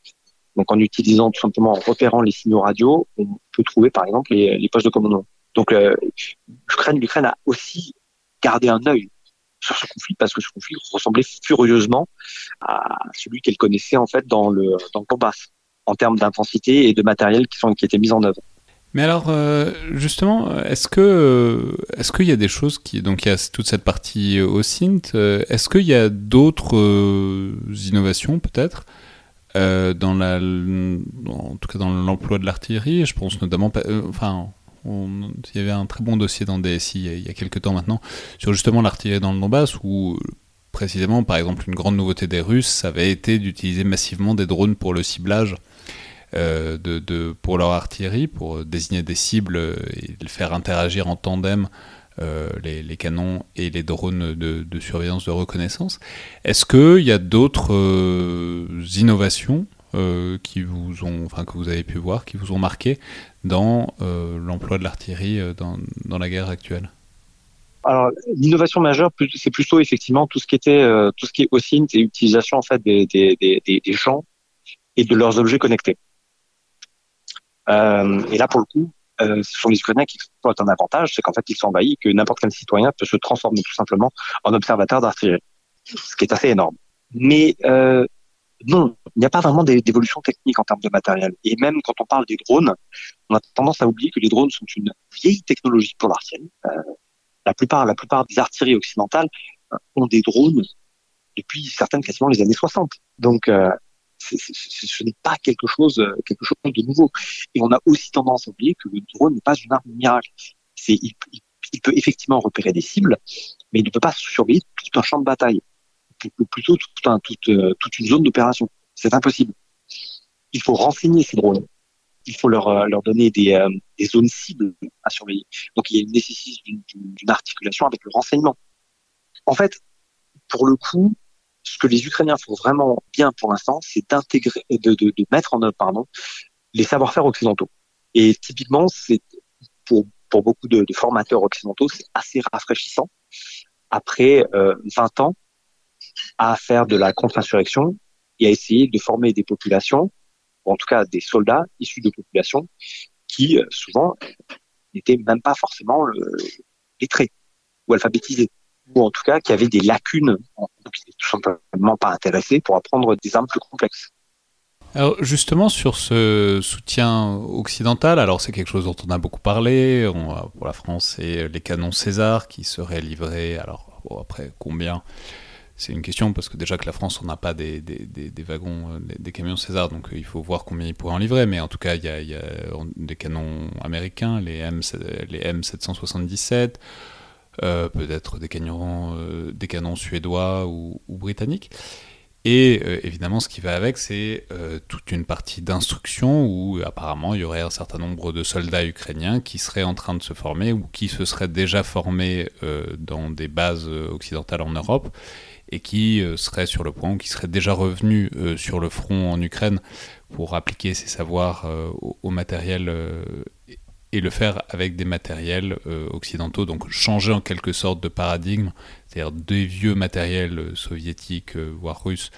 S2: Donc en utilisant tout simplement, en repérant les signaux radio, on peut trouver par exemple les, postes de commandement. Donc euh, l'Ukraine a aussi gardé un œil sur ce conflit parce que ce conflit ressemblait furieusement à celui qu'elle connaissait en fait dans le dans le Donbass en termes d'intensité et de matériel qui sont qui étaient mis en œuvre.
S1: Mais alors, euh, justement, est-ce que euh, est-ce qu'il y a des choses qui donc il y a toute cette partie au SINT, euh, est-ce qu'il y a d'autres innovations peut-être dans la en tout cas dans l'emploi de l'artillerie, je pense notamment enfin il y avait un très bon dossier dans DSI il y a, quelques temps maintenant sur justement l'artillerie dans le Donbass où précisément, par exemple, une grande nouveauté des Russes, ça avait été d'utiliser massivement des drones pour le ciblage de, de, pour leur artillerie, pour désigner des cibles et faire interagir en tandem euh, les, canons et les drones de, surveillance de reconnaissance. Est-ce qu'il y a d'autres euh, innovations euh, qui vous ont, enfin que vous avez pu voir, qui vous ont marqué dans euh, l'emploi de l'artillerie euh, dans, la guerre actuelle?
S2: Alors l'innovation majeure, c'est plutôt effectivement tout ce qui était euh, tout ce qui est OSINT et utilisation en fait des, des, et de leurs objets connectés. Euh, et là pour le coup, euh, ce sont les Ukrainiens qui exploitent un avantage, c'est qu'en fait ils sont envahis, que n'importe quel citoyen peut se transformer tout simplement en observateur d'artillerie, ce qui est assez énorme. Mais euh, non, il n'y a pas vraiment d'évolution technique en termes de matériel. Et même quand on parle des drones, on a tendance à oublier que les drones sont une vieille technologie pour l'artillerie. Euh, la plupart, la plupart des artilleries occidentales euh, ont des drones depuis certaines quasiment les années 60. Donc, ce n'est pas quelque chose, euh, quelque chose de nouveau. Et on a aussi tendance à oublier que le drone n'est pas une arme miracle. Il, peut effectivement repérer des cibles, mais il ne peut pas surveiller tout un champ de bataille, plutôt un, toute, euh, toute une zone d'opération. C'est impossible. Il faut renseigner ces drones il faut leur, euh, donner des, zones cibles à surveiller. Donc il y a une nécessité d'une articulation avec le renseignement. En fait, pour le coup, ce que les Ukrainiens font vraiment bien pour l'instant, c'est d'intégrer, de, de, mettre en œuvre, pardon, les savoir-faire occidentaux. Et typiquement, c'est pour, beaucoup de, formateurs occidentaux, c'est assez rafraîchissant. Après euh, 20 ans à faire de la contre-insurrection et à essayer de former des populations ou en tout cas des soldats issus de populations qui, euh, souvent, n'étaient même pas forcément lettrés ou alphabétisés, ou en tout cas qui avaient des lacunes, qui n'étaient tout simplement pas intéressés pour apprendre des armes plus complexes.
S1: Alors justement sur ce soutien occidental, alors c'est quelque chose dont on a beaucoup parlé, pour la France c'est les canons César qui seraient livrés, alors après combien? C'est une question parce que déjà que la France, on n'a pas des, des, des, wagons, euh, des, camions César, donc euh, il faut voir combien ils pourraient en livrer. Mais en tout cas, il y a, y a des canons américains, les, M, les M777, euh, peut-être des canons, euh, des canons suédois ou, britanniques. Et euh, évidemment, ce qui va avec, c'est toute une partie d'instruction où apparemment il y aurait un certain nombre de soldats ukrainiens qui seraient en train de se former ou qui se seraient déjà formés dans des bases occidentales en Europe et qui serait sur le point, ou qui serait déjà revenu sur le front en Ukraine pour appliquer ses savoirs au, matériel et le faire avec des matériels occidentaux, donc changer en quelque sorte de paradigme, c'est-à-dire des vieux matériels soviétiques, voire russes,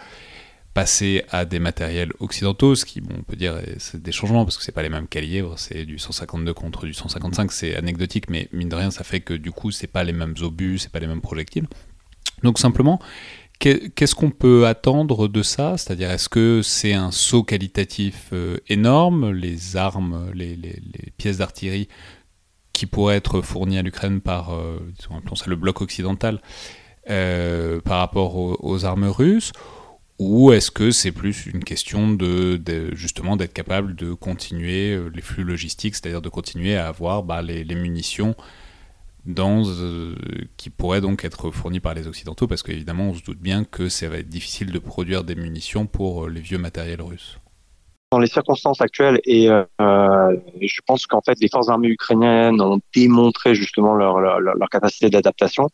S1: passer à des matériels occidentaux, ce qui, bon, on peut dire, c'est des changements parce que c'est pas les mêmes calibres, c'est du 152 contre du 155, c'est anecdotique, mais mine de rien, ça fait que du coup, c'est pas les mêmes obus, c'est pas les mêmes projectiles. Donc simplement, qu'est-ce qu'on peut attendre de ça? C'est-à-dire, est-ce que c'est un saut qualitatif euh, énorme Les armes, les, pièces d'artillerie qui pourraient être fournies à l'Ukraine par, euh, disons, le bloc occidental euh, par rapport aux armes russes? Ou est-ce que c'est plus une question de, justement d'être capable de continuer les flux logistiques, c'est-à-dire de continuer à avoir bah, les, munitions dans, euh, qui pourraient donc être fournies par les Occidentaux, parce qu'évidemment on se doute bien que ça va être difficile de produire des munitions pour euh, les vieux matériels russes
S2: dans les circonstances actuelles et euh, je pense qu'en fait les forces armées ukrainiennes ont démontré justement leur, capacité d'adaptation.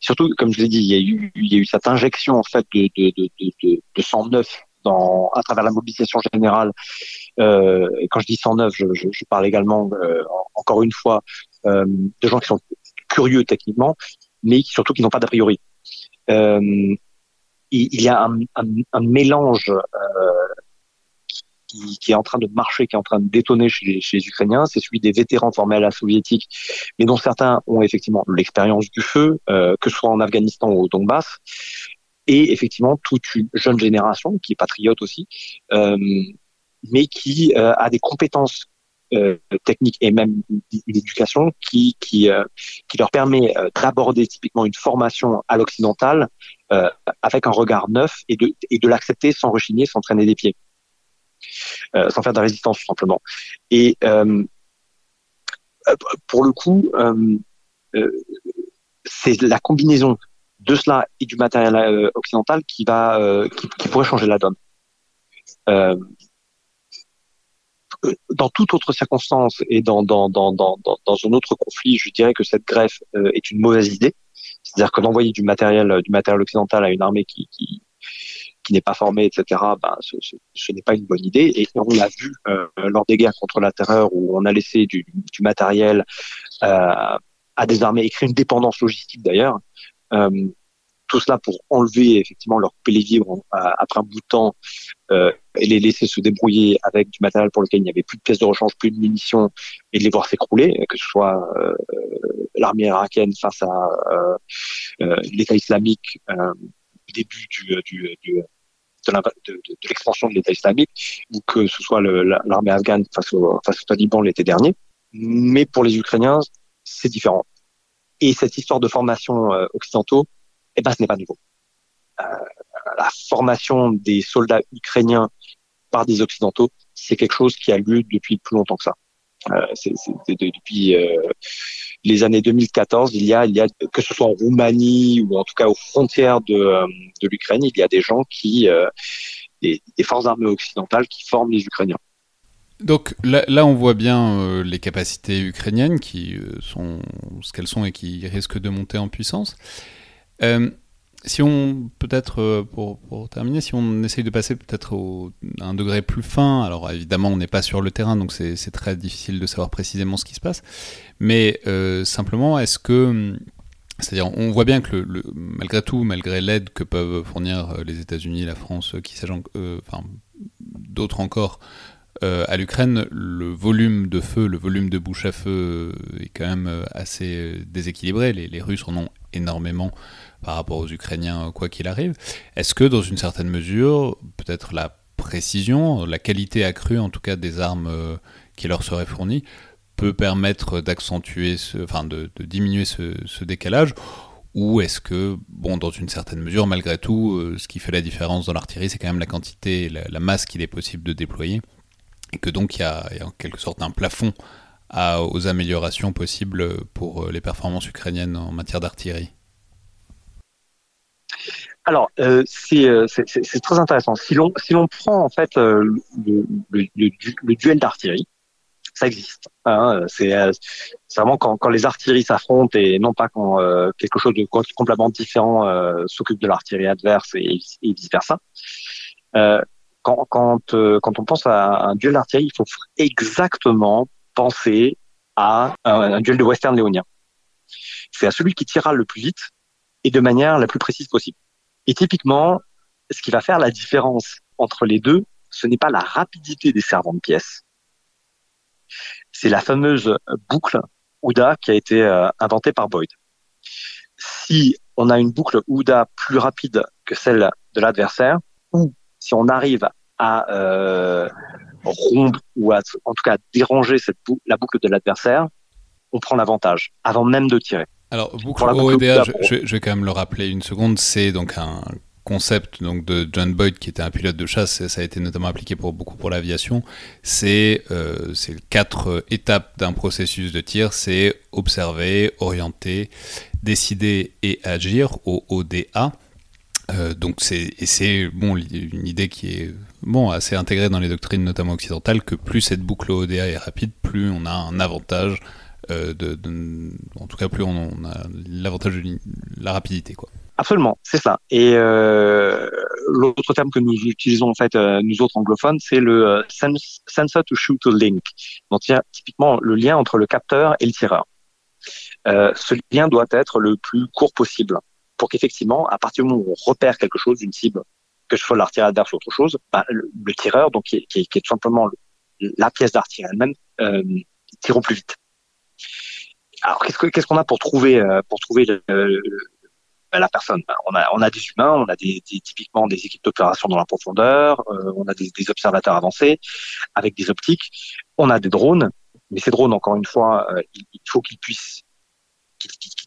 S2: Surtout, comme je l'ai dit, il y, a eu, cette injection en fait de, de, de, de, de 109 dans, à travers la mobilisation générale. Et quand je dis 109, je, je, parle également encore une fois de gens qui sont curieux techniquement, mais surtout qui n'ont pas d'a priori. Euh, il y a un, mélange euh, qui, est en train de marcher, qui est en train de détonner chez, les Ukrainiens, c'est celui des vétérans formés à la soviétique, mais dont certains ont effectivement l'expérience du feu, euh, que ce soit en Afghanistan ou au Donbass, et effectivement toute une jeune génération qui est patriote aussi, mais qui a des compétences euh, techniques et même une éducation qui qui, euh, qui leur permet euh, d'aborder typiquement une formation à l'occidental avec un regard neuf et de et de l'accepter sans rechigner, sans traîner des pieds. Euh, sans faire de résistance tout simplement. Et euh, euh, pour le coup, c'est la combinaison de cela et du matériel occidental qui va qui, pourrait changer la donne. Dans toute autre circonstance et dans, dans, dans, dans, dans un autre conflit, je dirais que cette greffe est une mauvaise idée. C'est-à-dire que d'envoyer du matériel, du matériel occidental à une armée qui, qui, qui n'est pas formé, etc., ben, ce, ce, ce n'est pas une bonne idée. Et on l'a vu euh, lors des guerres contre la terreur où on a laissé du, du matériel euh, à des armées, écrit une dépendance logistique d'ailleurs. Euh, tout cela pour enlever effectivement leur vivres euh, après un bout de temps euh, et les laisser se débrouiller avec du matériel pour lequel il n'y avait plus de pièces de rechange, plus de munitions et de les voir s'écrouler, que ce soit euh, l'armée irakienne face à l'État islamique début du, du, du de, l'expansion de l'État islamique, ou que ce soit l'armée afghane face au, face au Taliban l'été dernier. Mais pour les Ukrainiens, c'est différent. Et cette histoire de formation euh, occidentaux, eh ben, ce n'est pas nouveau. Euh, la formation des soldats ukrainiens par des occidentaux, c'est quelque chose qui a lieu depuis plus longtemps que ça. Euh, depuis euh, les années 2014, il y a, que ce soit en Roumanie ou en tout cas aux frontières de, l'Ukraine, il y a des gens qui, des, forces armées occidentales qui forment les Ukrainiens.
S1: Donc là on voit bien les capacités ukrainiennes qui sont ce qu'elles sont et qui risquent de monter en puissance si on, peut-être, euh, pour, terminer, si on essaye de passer peut-être à un degré plus fin, alors évidemment on n'est pas sur le terrain, donc c'est très difficile de savoir précisément ce qui se passe, mais euh, simplement, est-ce que, c'est-à-dire, on voit bien que malgré tout, malgré l'aide que peuvent fournir euh, les États-Unis, la France, qui euh, enfin, d'autres encore, euh, à l'Ukraine, le volume de feu, le volume de bouche à feu est quand même assez déséquilibré. Les Russes en ont énormément par rapport aux Ukrainiens, quoi qu'il arrive. Est-ce que, dans une certaine mesure, peut-être la précision, la qualité accrue, en tout cas, des armes euh, qui leur seraient fournies, peut permettre d'accentuer, enfin, de, diminuer ce, décalage? Ou est-ce que, bon, dans une certaine mesure, malgré tout, euh, ce qui fait la différence dans l'artillerie, c'est quand même la quantité, la, masse qu'il est possible de déployer, et que donc il y, a, en quelque sorte un plafond aux améliorations possibles pour euh, les performances ukrainiennes en matière d'artillerie?
S2: Alors, euh, euh c'est très intéressant. Si l'on si prend en fait euh, le, le, le, duel d'artillerie, ça existe. Hein, c'est vraiment quand, quand les artilleries s'affrontent et non pas quand quelque chose de complètement différent s'occupe de l'artillerie adverse et, vice versa. quand, quand, quand on pense à un duel d'artillerie, il faut exactement penser à un, duel de western léonien. C'est à celui qui tirera le plus vite et de manière la plus précise possible. Et typiquement, ce qui va faire la différence entre les deux, ce n'est pas la rapidité des servants de pièces, c'est la fameuse boucle OUDA qui a été euh, inventée par Boyd. Si on a une boucle OUDA plus rapide que celle de l'adversaire, ou si on arrive à euh, rompre ou à, en tout cas déranger cette la boucle de l'adversaire, on prend l'avantage avant même de tirer.
S1: Alors, boucle OEDA, je, je, vais quand même le rappeler une seconde, c'est donc un concept donc de John Boyd qui était un pilote de chasse, ça a été notamment appliqué pour beaucoup pour l'aviation. C'est euh, quatre étapes d'un processus de tir, c'est observer, orienter, décider et agir au ODA. Euh, donc c'est et c'est bon une idée qui est bon assez intégrée dans les doctrines notamment occidentales que plus cette boucle ODA est rapide, plus on a un avantage euh, de, en tout cas plus on, a l'avantage de la rapidité quoi.
S2: Absolument, c'est ça. Et euh, l'autre terme que nous utilisons en fait euh, nous autres anglophones, c'est le euh, sensor to shoot to link. Donc typiquement le lien entre le capteur et le tireur. Euh, ce lien doit être le plus court possible pour qu'effectivement, à partir du moment où on repère quelque chose, une cible, que ce soit l'artillerie adverse ou autre chose, bah, le, tireur, donc qui est, qui, est, tout simplement la pièce d'artillerie elle-même, tire au plus vite. Alors qu'est-ce qu'on a pour trouver le, ben, la personne? Ben, on a, des humains, on a typiquement des équipes d'opération dans la profondeur, euh, on a des, observateurs avancés avec des optiques, on a des drones, mais ces drones, encore une fois, euh, il, faut qu'ils puissent,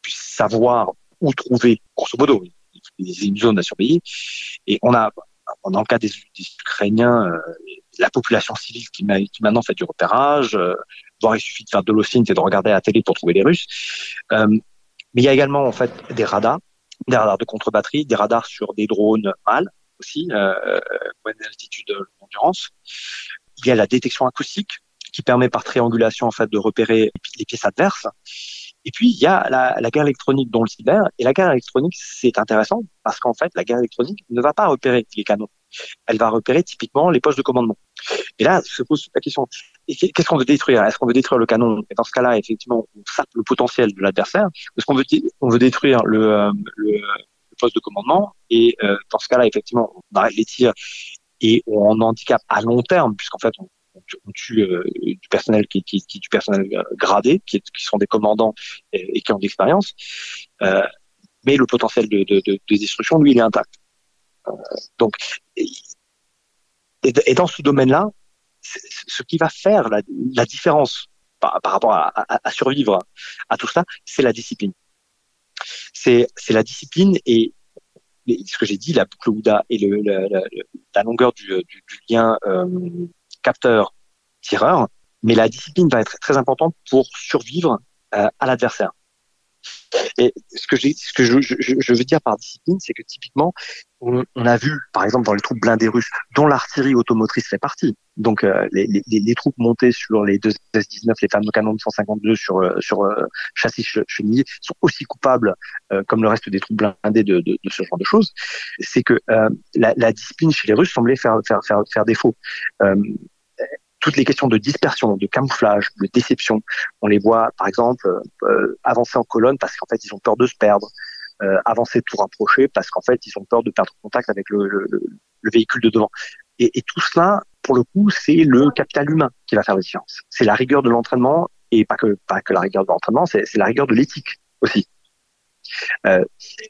S2: savoir où trouver, grosso modo, une zone à surveiller. Et on a, dans le cas des, Ukrainiens, euh, la population civile qui, maintenant fait du repérage, voire il suffit de faire de l'OSINT et de regarder à la télé pour trouver les Russes. mais il y a également en fait des radars des radars de contre-batterie, des radars sur des drones mâles aussi, euh, moyenne altitude d'endurance. Il y a la détection acoustique qui permet par triangulation en fait de repérer les pièces adverses. Et puis il y a la, la guerre électronique dont le cyber. Et la guerre électronique, c'est intéressant parce qu'en fait, la guerre électronique ne va pas repérer les canons. Elle va repérer typiquement les postes de commandement. Et là, se pose la question qu'est-ce qu'on veut détruire? Est-ce qu'on veut détruire le canon? Et dans ce cas-là, effectivement, on sape le potentiel de l'adversaire. Est-ce qu'on veut, on veut détruire le, euh, le, poste de commandement? Et euh, dans ce cas-là, effectivement, on arrête les tirs et on handicap à long terme, puisqu'en fait, on tue euh, du personnel qui, du personnel gradé, qui, sont des commandants et, qui ont de l'expérience. mais le potentiel de, de, de, de, destruction, lui, il est intact. donc, et, dans ce domaine-là, ce qui va faire la, différence par, rapport à, survivre à tout ça, c'est la discipline. C'est la discipline et ce que j'ai dit, la boucle OUDA et le, la longueur du lien euh, capteur-tireur, mais la discipline va être très importante pour survivre euh, à l'adversaire. Et ce que, ce que je, je, je, veux dire par discipline, c'est que typiquement, on, on, a vu, par exemple, dans les troupes blindées russes, dont l'artillerie automotrice fait partie, donc euh, les, les, les, troupes montées sur les deux S-19, les fameux canons de 152 sur, euh, sur euh, châssis chenillés, sont aussi coupables, comme le reste des troupes blindées, de, de, de ce genre de choses. C'est que la, la, discipline chez les Russes semblait faire, faire, faire, faire défaut toutes les questions de dispersion, de camouflage, de déception. On les voit, par exemple, euh, avancer en colonne parce qu'en fait, ils ont peur de se perdre, euh, avancer tout rapprocher parce qu'en fait, ils ont peur de perdre contact avec le, le, le véhicule de devant. Et, et, tout cela, pour le coup, c'est le capital humain qui va faire la différence. C'est la rigueur de l'entraînement et pas que pas que la rigueur de l'entraînement, c'est la rigueur de l'éthique aussi. Euh,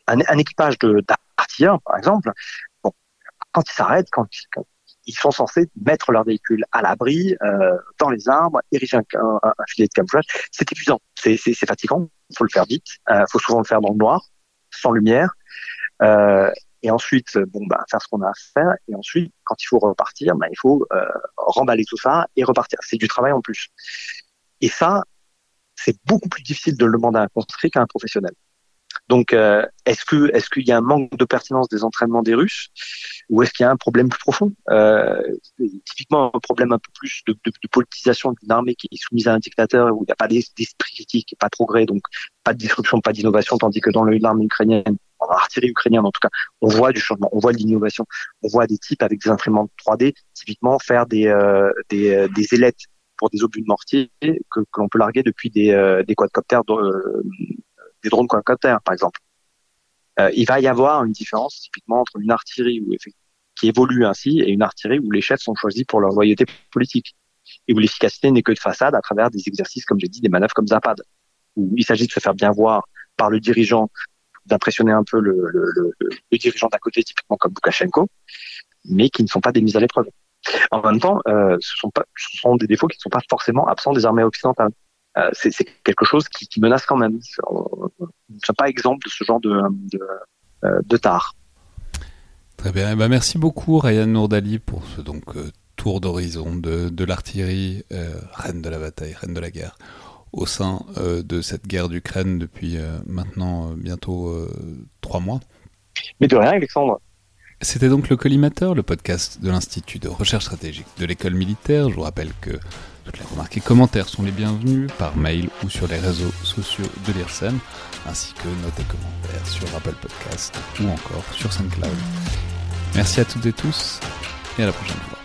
S2: un, un, équipage d'artilleurs, par exemple, bon, quand il s'arrête, quand, quand, ils sont censés mettre leur véhicule à l'abri, euh, dans les arbres, ériger un, un, filet de camouflage. C'est épuisant, c'est fatigant. Il faut le faire vite. Il euh, faut souvent le faire dans le noir, sans lumière. Euh, et ensuite, bon, bah, faire ce qu'on a à faire. Et ensuite, quand il faut repartir, bah, il faut euh, remballer tout ça et repartir. C'est du travail en plus. Et ça, c'est beaucoup plus difficile de le demander à un construit qu'à un professionnel. Donc, euh, est-ce que est-ce qu'il y a un manque de pertinence des entraînements des Russes ou est-ce qu'il y a un problème plus profond? Euh, Typiquement, un problème un peu plus de, de, de politisation d'une armée qui est soumise à un dictateur où il n'y a pas d'esprit critique, pas de progrès, donc pas de disruption, pas d'innovation, tandis que dans l'armée ukrainienne, en artillerie ukrainienne en tout cas, on voit du changement, on voit de l'innovation, on voit des types avec des imprimantes 3D typiquement faire des euh, des, euh, des ailettes pour des obus de mortier que, que l'on peut larguer depuis des, euh, des quadcoptères, euh, des drones quadcoptères par exemple. Euh, il va y avoir une différence typiquement entre une artillerie qui évolue ainsi et une artillerie où les chefs sont choisis pour leur loyauté politique et où l'efficacité n'est que de façade à travers des exercices, comme j'ai dit, des manœuvres comme Zapad, où il s'agit de se faire bien voir par le dirigeant, d'impressionner un peu le, dirigeant d'à côté, typiquement comme Lukashenko, mais qui ne sont pas des mises à l'épreuve. En même temps, euh, ce sont des défauts qui ne sont pas forcément absents des armées occidentales. Euh, c'est quelque chose qui, qui, menace quand même. On ne sommes pas exemple de ce genre de, de, euh, de tard.
S1: Très bien. Eh ben, merci beaucoup, Ryan Nourdali, pour ce donc, euh, tour d'horizon de, de l'artillerie, euh, reine de la bataille, reine de la guerre, au sein euh, de cette guerre d'Ukraine depuis maintenant bientôt trois mois.
S2: Mais de rien, Alexandre.
S1: C'était donc le Collimateur, le podcast de l'Institut de recherche stratégique de l'école militaire. Je vous rappelle que toutes les remarques et commentaires sont les bienvenus par mail ou sur les réseaux sociaux de l'IRSEM, ainsi que notes et commentaires sur Apple Podcast ou encore sur SoundCloud. Merci à toutes et tous et à la prochaine fois.